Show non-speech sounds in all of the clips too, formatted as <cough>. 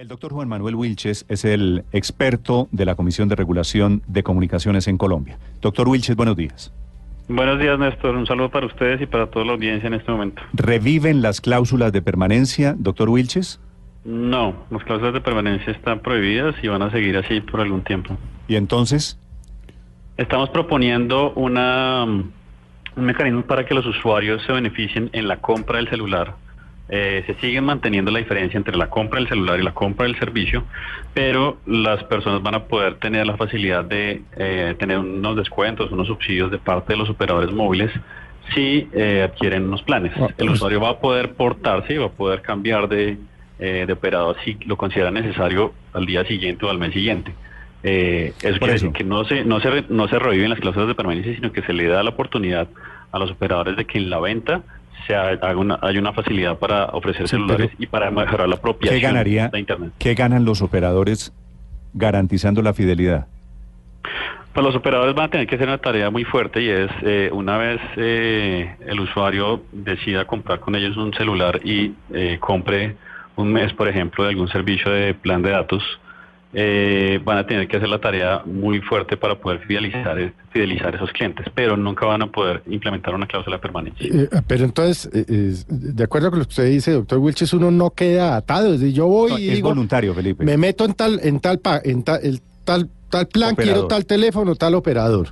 El doctor Juan Manuel Wilches es el experto de la Comisión de Regulación de Comunicaciones en Colombia. Doctor Wilches, buenos días. Buenos días, Néstor. Un saludo para ustedes y para toda la audiencia en este momento. ¿Reviven las cláusulas de permanencia, doctor Wilches? No, las cláusulas de permanencia están prohibidas y van a seguir así por algún tiempo. ¿Y entonces? Estamos proponiendo una, un mecanismo para que los usuarios se beneficien en la compra del celular eh, se sigue manteniendo la diferencia entre la compra del celular y la compra del servicio, pero las personas van a poder tener la facilidad de eh, tener unos descuentos, unos subsidios de parte de los operadores móviles si eh, adquieren unos planes. Ah, El pues usuario va a poder portarse y va a poder cambiar de, de operador si lo considera necesario al día siguiente o al mes siguiente. eso quiere decir que no se, no, se, no se reviven las cláusulas de permanencia, sino que se le da la oportunidad a los operadores de que en la venta hay una facilidad para ofrecer celulares y para mejorar la propia ¿qué ganaría, de Internet. ¿Qué ganan los operadores garantizando la fidelidad? Pues los operadores van a tener que hacer una tarea muy fuerte y es eh, una vez eh, el usuario decida comprar con ellos un celular y eh, compre un mes, por ejemplo, de algún servicio de plan de datos, eh, van a tener que hacer la tarea muy fuerte para poder fidelizar, fidelizar esos clientes, pero nunca van a poder implementar una cláusula de permanencia. Eh, pero entonces, eh, de acuerdo con lo que usted dice, doctor Wilches, uno no queda atado. Es yo voy y es voluntario, Felipe. Me meto en tal, en tal, en tal, el, tal, tal plan, quiero tal teléfono, tal operador.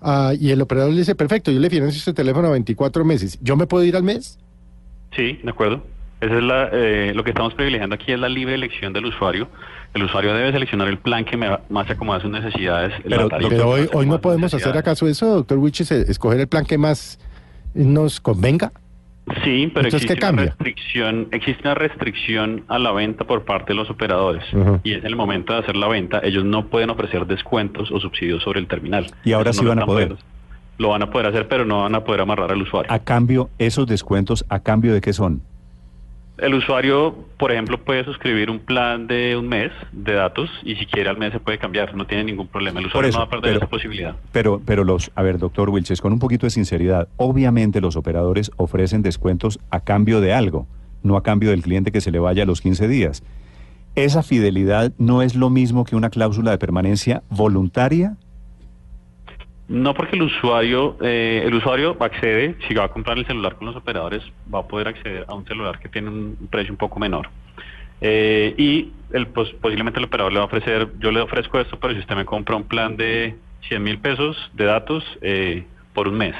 Ah, y el operador le dice, perfecto, yo le financio este teléfono a 24 meses. ¿Yo me puedo ir al mes? Sí, de acuerdo. Eso es la, eh, lo que estamos privilegiando aquí es la libre elección del usuario. El usuario debe seleccionar el plan que más se acomoda a sus necesidades. Pero, hoy, hoy no podemos hacer acaso eso, doctor Wichis, escoger el plan que más nos convenga. Sí, pero existe, Una restricción, existe una restricción a la venta por parte de los operadores. Y es en el momento de hacer la venta, ellos no pueden ofrecer descuentos o subsidios sobre el terminal. Y ahora sí van a poder. Lo van a poder hacer, pero no van a poder amarrar al usuario. A cambio, esos descuentos, ¿a cambio de qué son? El usuario, por ejemplo, puede suscribir un plan de un mes de datos y si quiere al mes se puede cambiar, no tiene ningún problema. El usuario no va a perder esa posibilidad. Pero, pero los, a ver, doctor Wilches, con un poquito de sinceridad, obviamente los operadores ofrecen descuentos a cambio de algo, no a cambio del cliente que se le vaya a los 15 días. ¿Esa fidelidad no es lo mismo que una cláusula de permanencia voluntaria? No porque el usuario, eh, el usuario accede, si va a comprar el celular con los operadores, va a poder acceder a un celular que tiene un precio un poco menor. Eh, y el, pues, posiblemente el operador le va a ofrecer, yo le ofrezco esto, pero si usted me compra un plan de 100 mil pesos de datos eh, por un mes,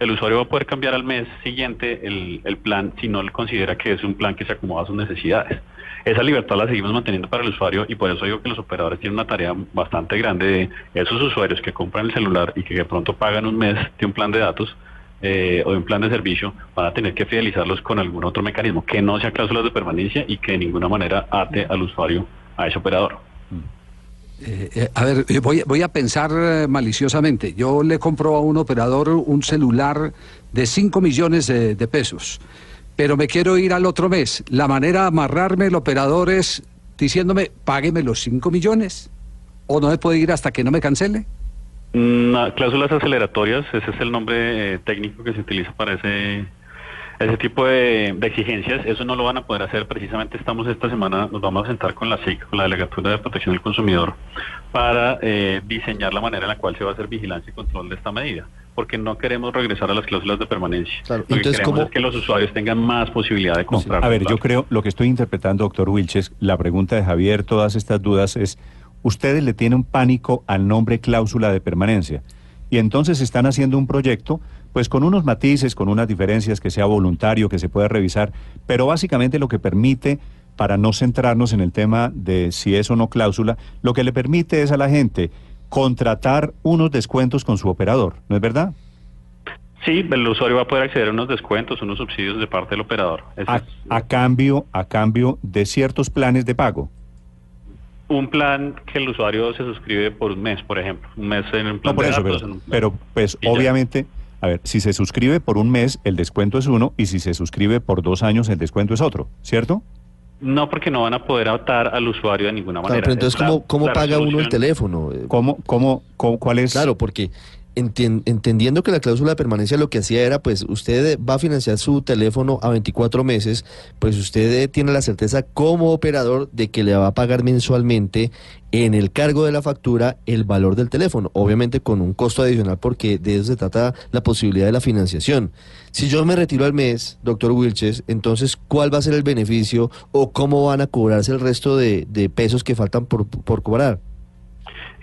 el usuario va a poder cambiar al mes siguiente el, plan si no considera que es un plan que se acomoda a sus necesidades. Esa libertad la seguimos manteniendo para el usuario y por eso digo que los operadores tienen una tarea bastante grande de esos usuarios que compran el celular y que de pronto pagan un mes de un plan de datos eh, o de un plan de servicio, van a tener que fidelizarlos con algún otro mecanismo que no sea cláusulas de permanencia y que de ninguna manera ate al usuario a ese operador. Eh, eh, a ver, voy, voy a pensar maliciosamente. Yo le compro a un operador un celular de 5 millones de pesos pero me quiero ir al otro mes. La manera de amarrarme el operador es diciéndome, págueme los 5 millones, o no me puede ir hasta que no me cancele. Mm, cláusulas aceleratorias, ese es el nombre eh, técnico que se utiliza para ese ese tipo de, exigencias, eso no lo van a poder hacer. Precisamente estamos esta semana, nos vamos a sentar con la SIC, con la Delegatura de Protección del Consumidor, para eh, diseñar la manera en la cual se va a hacer vigilancia y control de esta medida porque no queremos regresar a las cláusulas de permanencia. Lo que queremos es que los usuarios tengan más posibilidad de comprar. A ver, yo creo, lo que estoy interpretando, doctor Wilches, la pregunta de Javier, todas estas dudas es, ustedes le tienen pánico al nombre cláusula de permanencia y entonces están haciendo un proyecto pues con unos matices, con unas diferencias, que sea voluntario, que se pueda revisar, pero básicamente lo que permite, para no centrarnos en el tema de si es o no cláusula, lo que le permite es a la gente contratar unos descuentos con su operador, ¿no es verdad? Sí, el usuario va a poder acceder a unos descuentos, unos subsidios de parte del operador. A, cambio, a cambio de ciertos planes de pago. Un plan que el usuario se suscribe por un mes, por ejemplo, un mes en un plan no, por eso, pero, pues obviamente, a ver, si se suscribe por un mes, el descuento es uno, y si se suscribe por dos años, el descuento es otro, ¿cierto? No, porque no van a poder atar al usuario de ninguna manera. pero entonces, ¿cómo, cómo paga uno el teléfono? ¿Cómo, cómo, cuál es? Claro, porque entendiendo que la cláusula de permanencia lo que hacía era, pues usted va a financiar su teléfono a 24 meses, pues usted tiene la certeza como operador de que le va a pagar mensualmente en el cargo de la factura el valor del teléfono, obviamente con un costo adicional porque de eso se trata la posibilidad de la financiación. Si yo me retiro al mes, doctor Wilches, entonces, ¿cuál va a ser el beneficio o cómo van a cobrarse el resto de, de pesos que faltan por, por cobrar?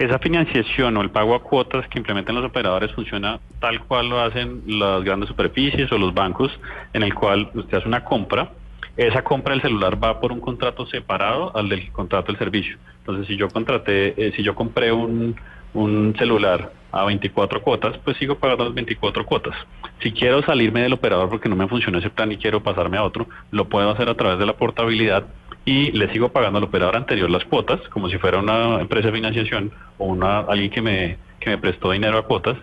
Esa financiación o el pago a cuotas que implementan los operadores funciona tal cual lo hacen las grandes superficies o los bancos, en el cual usted hace una compra. Esa compra del celular va por un contrato separado al del contrato del servicio. Entonces, si yo contraté, eh, si yo compré un, un celular a 24 cuotas, pues sigo pagando las 24 cuotas. Si quiero salirme del operador porque no me funcionó ese plan y quiero pasarme a otro, lo puedo hacer a través de la portabilidad y le sigo pagando al operador anterior las cuotas, como si fuera una empresa de financiación o una alguien que me, que me prestó dinero a cuotas,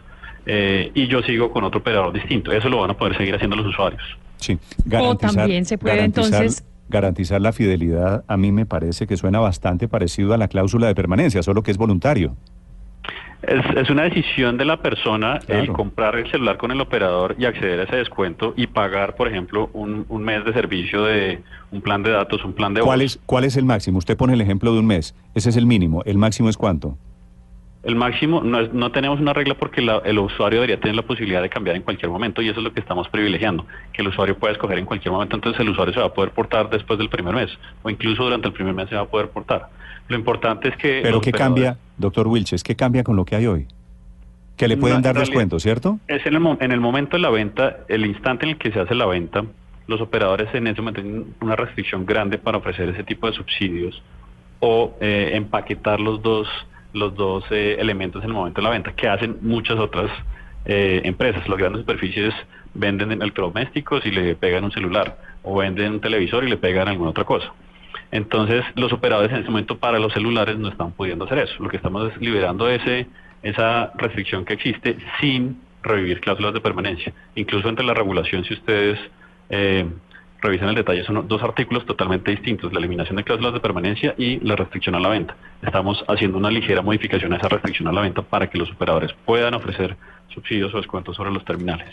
eh, y yo sigo con otro operador distinto. Eso lo van a poder seguir haciendo los usuarios. Sí, garantizar, o también se puede entonces... Garantizar la fidelidad a mí me parece que suena bastante parecido a la cláusula de permanencia, solo que es voluntario. Es, una decisión de la persona el comprar el celular con el operador y acceder a ese descuento y pagar, por ejemplo, un, mes de servicio de un plan de datos, un plan de ¿Cuál es, ¿Cuál es el máximo? Usted pone el ejemplo de un mes. Ese es el mínimo. ¿El máximo es cuánto? El máximo, no, no tenemos una regla porque el usuario debería tener la posibilidad de cambiar en cualquier momento y eso es lo que estamos privilegiando, que el usuario pueda escoger en cualquier momento, entonces el usuario se va a poder portar después del primer mes o incluso durante el primer mes se va a poder portar. Lo importante es que... Pero ¿qué cambia, doctor Wilches? ¿Qué cambia con lo que hay hoy? Que le pueden dar descuento, ¿cierto? Es en el, en el momento de la venta, el instante en el que se hace la venta, los operadores en ese momento tienen una restricción grande para ofrecer ese tipo de subsidios o eh, empaquetar los dos los dos eh, elementos en el momento de la venta que hacen muchas otras eh, empresas. Las grandes superficies venden electrodomésticos y le pegan un celular o venden un televisor y le pegan alguna otra cosa. Entonces, los operadores en ese momento para los celulares no están pudiendo hacer eso. Lo que estamos es liberando ese, esa restricción que existe sin revivir cláusulas de permanencia. Incluso entre la regulación, si ustedes eh, revisan el detalle, son dos artículos totalmente distintos, la eliminación de cláusulas de permanencia y la restricción a la venta. Estamos haciendo una ligera modificación a esa restricción a la venta para que los operadores puedan ofrecer subsidios o descuentos sobre los terminales.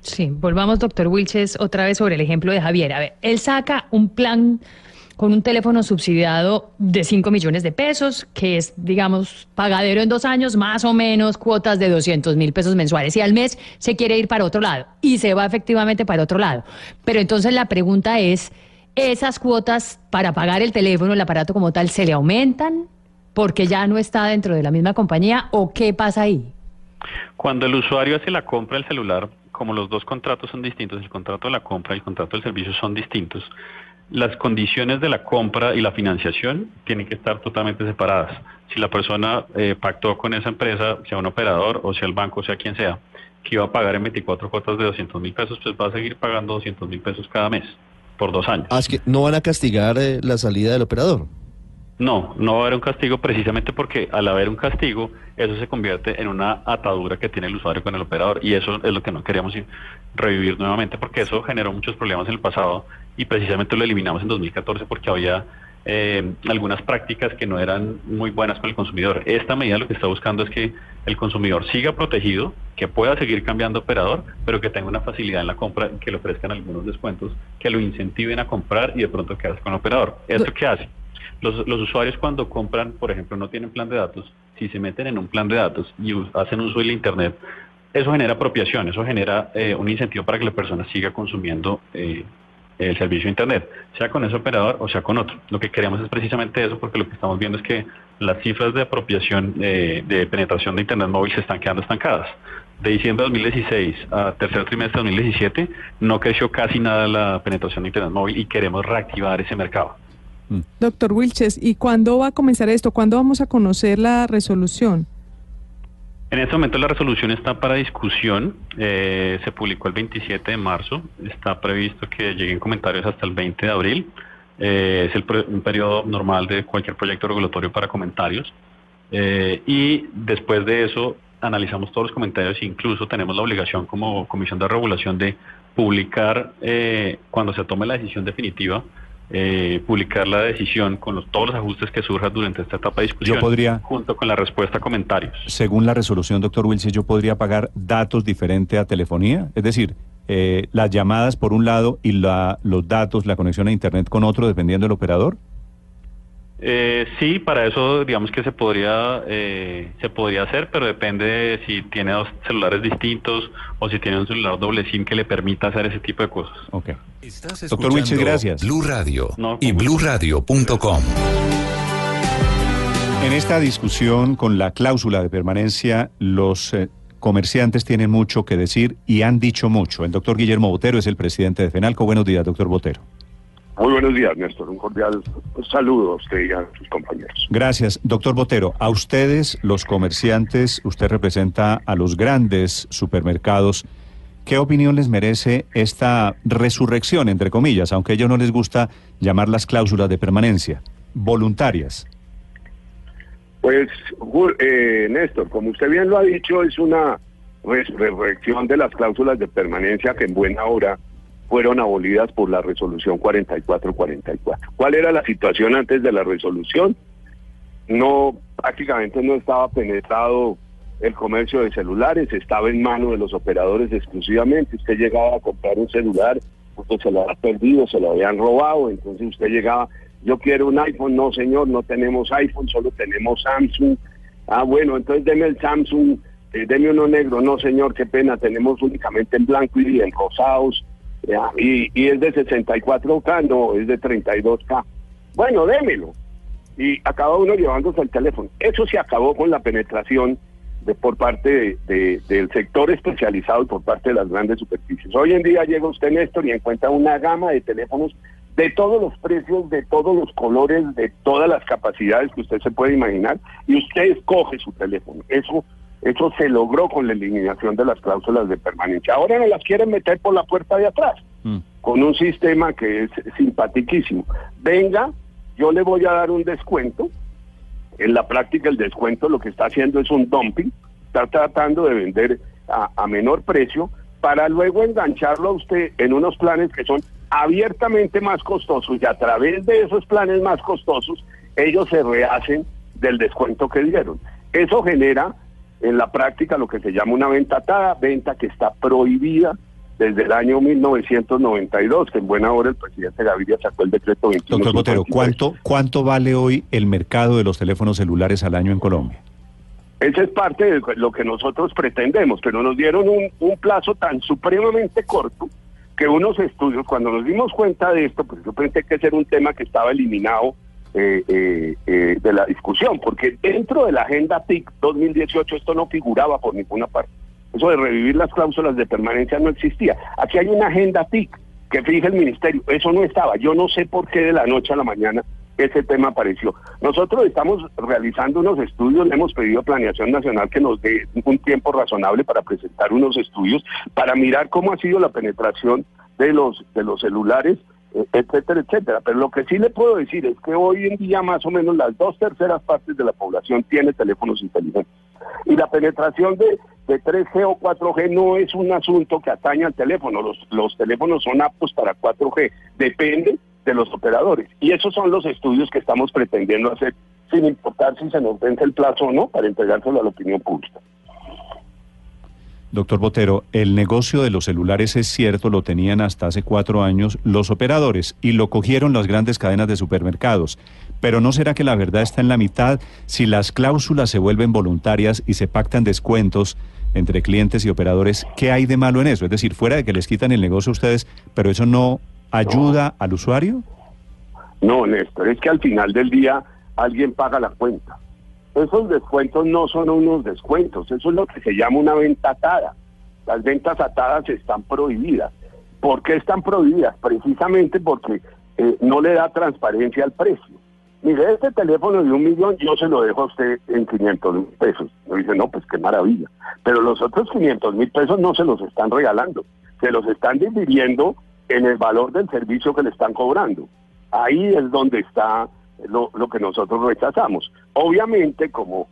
Sí, volvamos, doctor Wilches, otra vez sobre el ejemplo de Javier. A ver, él saca un plan con un teléfono subsidiado de 5 millones de pesos, que es, digamos, pagadero en dos años, más o menos cuotas de 200 mil pesos mensuales. Y al mes se quiere ir para otro lado y se va efectivamente para otro lado. Pero entonces la pregunta es, ¿esas cuotas para pagar el teléfono, el aparato como tal, se le aumentan porque ya no está dentro de la misma compañía o qué pasa ahí? Cuando el usuario hace la compra del celular, como los dos contratos son distintos, el contrato de la compra y el contrato del servicio son distintos, las condiciones de la compra y la financiación tienen que estar totalmente separadas. Si la persona eh, pactó con esa empresa, sea un operador o sea el banco, sea quien sea, que iba a pagar en 24 cuotas de 200 mil pesos, pues va a seguir pagando 200 mil pesos cada mes por dos años. Ah, que no van a castigar eh, la salida del operador. No, no va a haber un castigo precisamente porque al haber un castigo, eso se convierte en una atadura que tiene el usuario con el operador y eso es lo que no queríamos revivir nuevamente porque eso generó muchos problemas en el pasado y precisamente lo eliminamos en 2014 porque había eh, algunas prácticas que no eran muy buenas para el consumidor. Esta medida lo que está buscando es que el consumidor siga protegido, que pueda seguir cambiando operador, pero que tenga una facilidad en la compra, que le ofrezcan algunos descuentos, que lo incentiven a comprar y de pronto quedarse con el operador. ¿Esto qué hace? Los, usuarios cuando compran, por ejemplo, no tienen plan de datos, si se meten en un plan de datos y hacen uso del Internet, eso genera apropiación, eso genera eh, un incentivo para que la persona siga consumiendo eh, el servicio de Internet, sea con ese operador o sea con otro. Lo que queremos es precisamente eso, porque lo que estamos viendo es que las cifras de apropiación eh, de penetración de Internet móvil se están quedando estancadas. De diciembre de 2016 a tercer trimestre de 2017 no creció casi nada la penetración de Internet móvil y queremos reactivar ese mercado. Doctor Wilches, ¿y cuándo va a comenzar esto? ¿Cuándo vamos a conocer la resolución? En este momento la resolución está para discusión, eh, se publicó el 27 de marzo, está previsto que lleguen comentarios hasta el 20 de abril, eh, es el un periodo normal de cualquier proyecto regulatorio para comentarios eh, y después de eso analizamos todos los comentarios e incluso tenemos la obligación como Comisión de Regulación de publicar cuando se tome la decisión definitiva eh, publicar la decisión con los, todos los ajustes que surjan durante esta etapa de discusión, yo podría, junto con la respuesta a comentarios. Según la resolución, doctor Wilson, yo podría pagar datos diferentes a telefonía, es decir, eh, las llamadas por un lado y la, los datos, la conexión a Internet con otro, dependiendo del operador. Eh, sí, para eso digamos que se podría eh, se podría hacer, pero depende de si tiene dos celulares distintos o si tiene un celular doble SIM que le permita hacer ese tipo de cosas. Ok. Estás Doctor Wilches, gracias. Blue Radio No, y bluradio.com. En esta discusión con la cláusula de permanencia, los eh, comerciantes tienen mucho que decir y han dicho mucho. El doctor Guillermo Botero es el presidente de FENALCO. Buenos días, doctor Botero. Muy buenos días, Néstor. Un cordial saludo a usted y a sus compañeros. Gracias. Doctor Botero, a ustedes, los comerciantes, usted representa a los grandes supermercados. ¿Qué opinión les merece esta resurrección, entre comillas, aunque a ellos no les gusta llamar las cláusulas de permanencia, voluntarias? Pues, eh, Néstor, como usted bien lo ha dicho, es una resurrección de las cláusulas de permanencia que en buena hora fueron abolidas por la resolución 4444. ¿Cuál era la situación antes de la resolución? No, prácticamente no estaba penetrado el comercio de celulares, estaba en manos de los operadores exclusivamente. Usted llegaba a comprar un celular, pues se lo había perdido, se lo habían robado, entonces usted llegaba, yo quiero un iPhone, no señor, no tenemos iPhone, solo tenemos Samsung. Ah, bueno, entonces deme el Samsung, eh, uno negro, no señor, qué pena, tenemos únicamente en blanco y en rosados, ya, y, y es de 64K, no, es de 32K. Bueno, démelo. Y acaba uno llevándose el teléfono. Eso se acabó con la penetración de, por parte de- de- del sector especializado y por parte de las grandes superficies. Hoy en día llega usted, Néstor, y encuentra una gama de teléfonos de todos los precios, de todos los colores, de todas las capacidades que usted se puede imaginar, y usted escoge su teléfono. Eso, eso se logró con la eliminación de las cláusulas de permanencia. Ahora no las quieren meter por la puerta de atrás, Mm. con un sistema que es simpatiquísimo. Venga, yo le voy a dar un descuento. En la práctica el descuento lo que está haciendo es un dumping, está tratando de vender a, a menor precio para luego engancharlo a usted en unos planes que son abiertamente más costosos y a través de esos planes más costosos ellos se rehacen del descuento que dieron. Eso genera en la práctica lo que se llama una venta atada, venta que está prohibida desde el año 1992, que en buena hora el presidente Gaviria sacó el decreto 21. Doctor Botero, ¿cuánto, ¿cuánto vale hoy el mercado de los teléfonos celulares al año en Colombia? Ese es parte de lo que nosotros pretendemos, pero nos dieron un, un plazo tan supremamente corto que unos estudios, cuando nos dimos cuenta de esto, pues yo pensé que ese era un tema que estaba eliminado eh, eh, eh, de la discusión, porque dentro de la agenda TIC 2018 esto no figuraba por ninguna parte. Eso de revivir las cláusulas de permanencia no existía. Aquí hay una agenda TIC que fija el ministerio, eso no estaba. Yo no sé por qué de la noche a la mañana ese tema apareció. Nosotros estamos realizando unos estudios, le hemos pedido a Planeación Nacional que nos dé un tiempo razonable para presentar unos estudios, para mirar cómo ha sido la penetración de los, de los celulares, etcétera, etcétera. Pero lo que sí le puedo decir es que hoy en día más o menos las dos terceras partes de la población tiene teléfonos inteligentes. Y la penetración de, de 3G o 4G no es un asunto que atañe al teléfono. Los, los teléfonos son aptos para 4G. Depende de los operadores. Y esos son los estudios que estamos pretendiendo hacer, sin importar si se nos vence el plazo o no, para entregárselo a la opinión pública. Doctor Botero, el negocio de los celulares es cierto, lo tenían hasta hace cuatro años los operadores y lo cogieron las grandes cadenas de supermercados. Pero ¿no será que la verdad está en la mitad si las cláusulas se vuelven voluntarias y se pactan descuentos entre clientes y operadores? ¿Qué hay de malo en eso? Es decir, fuera de que les quitan el negocio a ustedes, pero eso no ayuda al usuario? No, Néstor, es que al final del día alguien paga la cuenta. Esos descuentos no son unos descuentos, eso es lo que se llama una venta atada. Las ventas atadas están prohibidas. ¿Por qué están prohibidas? Precisamente porque eh, no le da transparencia al precio. Mire, este teléfono de un millón yo se lo dejo a usted en 500 mil pesos. Me dice, no, pues qué maravilla. Pero los otros 500 mil pesos no se los están regalando, se los están dividiendo en el valor del servicio que le están cobrando. Ahí es donde está lo, lo que nosotros rechazamos. Obviamente, como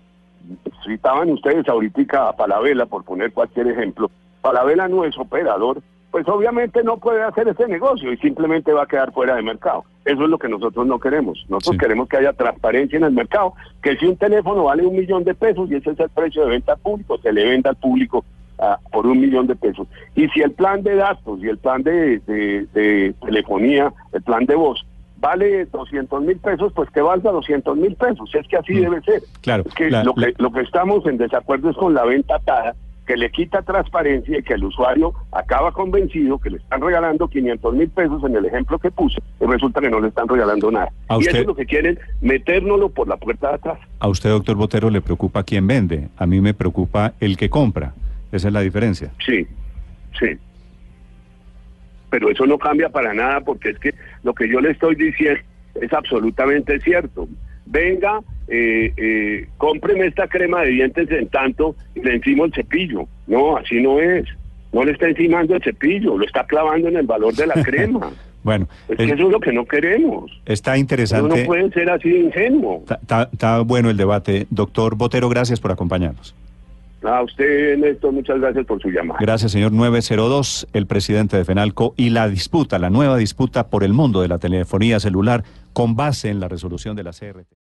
citaban ustedes ahorita a Palavela, por poner cualquier ejemplo, Palavela no es operador, pues obviamente no puede hacer ese negocio y simplemente va a quedar fuera de mercado. Eso es lo que nosotros no queremos. Nosotros queremos que haya transparencia en el mercado, que si un teléfono vale un millón de pesos y ese es el precio de venta al público, se le venda al público ah, por un millón de pesos. Y si el plan de datos y el plan de, de telefonía, el plan de voz, vale 200 mil pesos, pues que valga 200 mil pesos. Es que así mm. debe ser. Claro. Es que, lo que lo que estamos en desacuerdo es con la venta atada, que le quita transparencia y que el usuario acaba convencido que le están regalando 500 mil pesos en el ejemplo que puse y resulta que no le están regalando nada. y eso es lo que quieren, metérnoslo por la puerta de atrás. A usted, doctor Botero, le preocupa quién vende. A mí me preocupa el que compra. Esa es la diferencia. Sí, sí pero eso no cambia para nada porque es que lo que yo le estoy diciendo es absolutamente cierto. Venga, eh, eh, cómpreme esta crema de dientes en tanto y le encimo el cepillo. No, así no es. No le está encimando el cepillo, lo está clavando en el valor de la <laughs> crema. bueno, es que eso es lo que no queremos. Está interesante. no puede ser así ingenuo. está bueno el debate. Doctor Botero, gracias por acompañarnos. A usted, Néstor, muchas gracias por su llamada. Gracias, señor 902, el presidente de FENALCO, y la disputa, la nueva disputa por el mundo de la telefonía celular con base en la resolución de la CRT.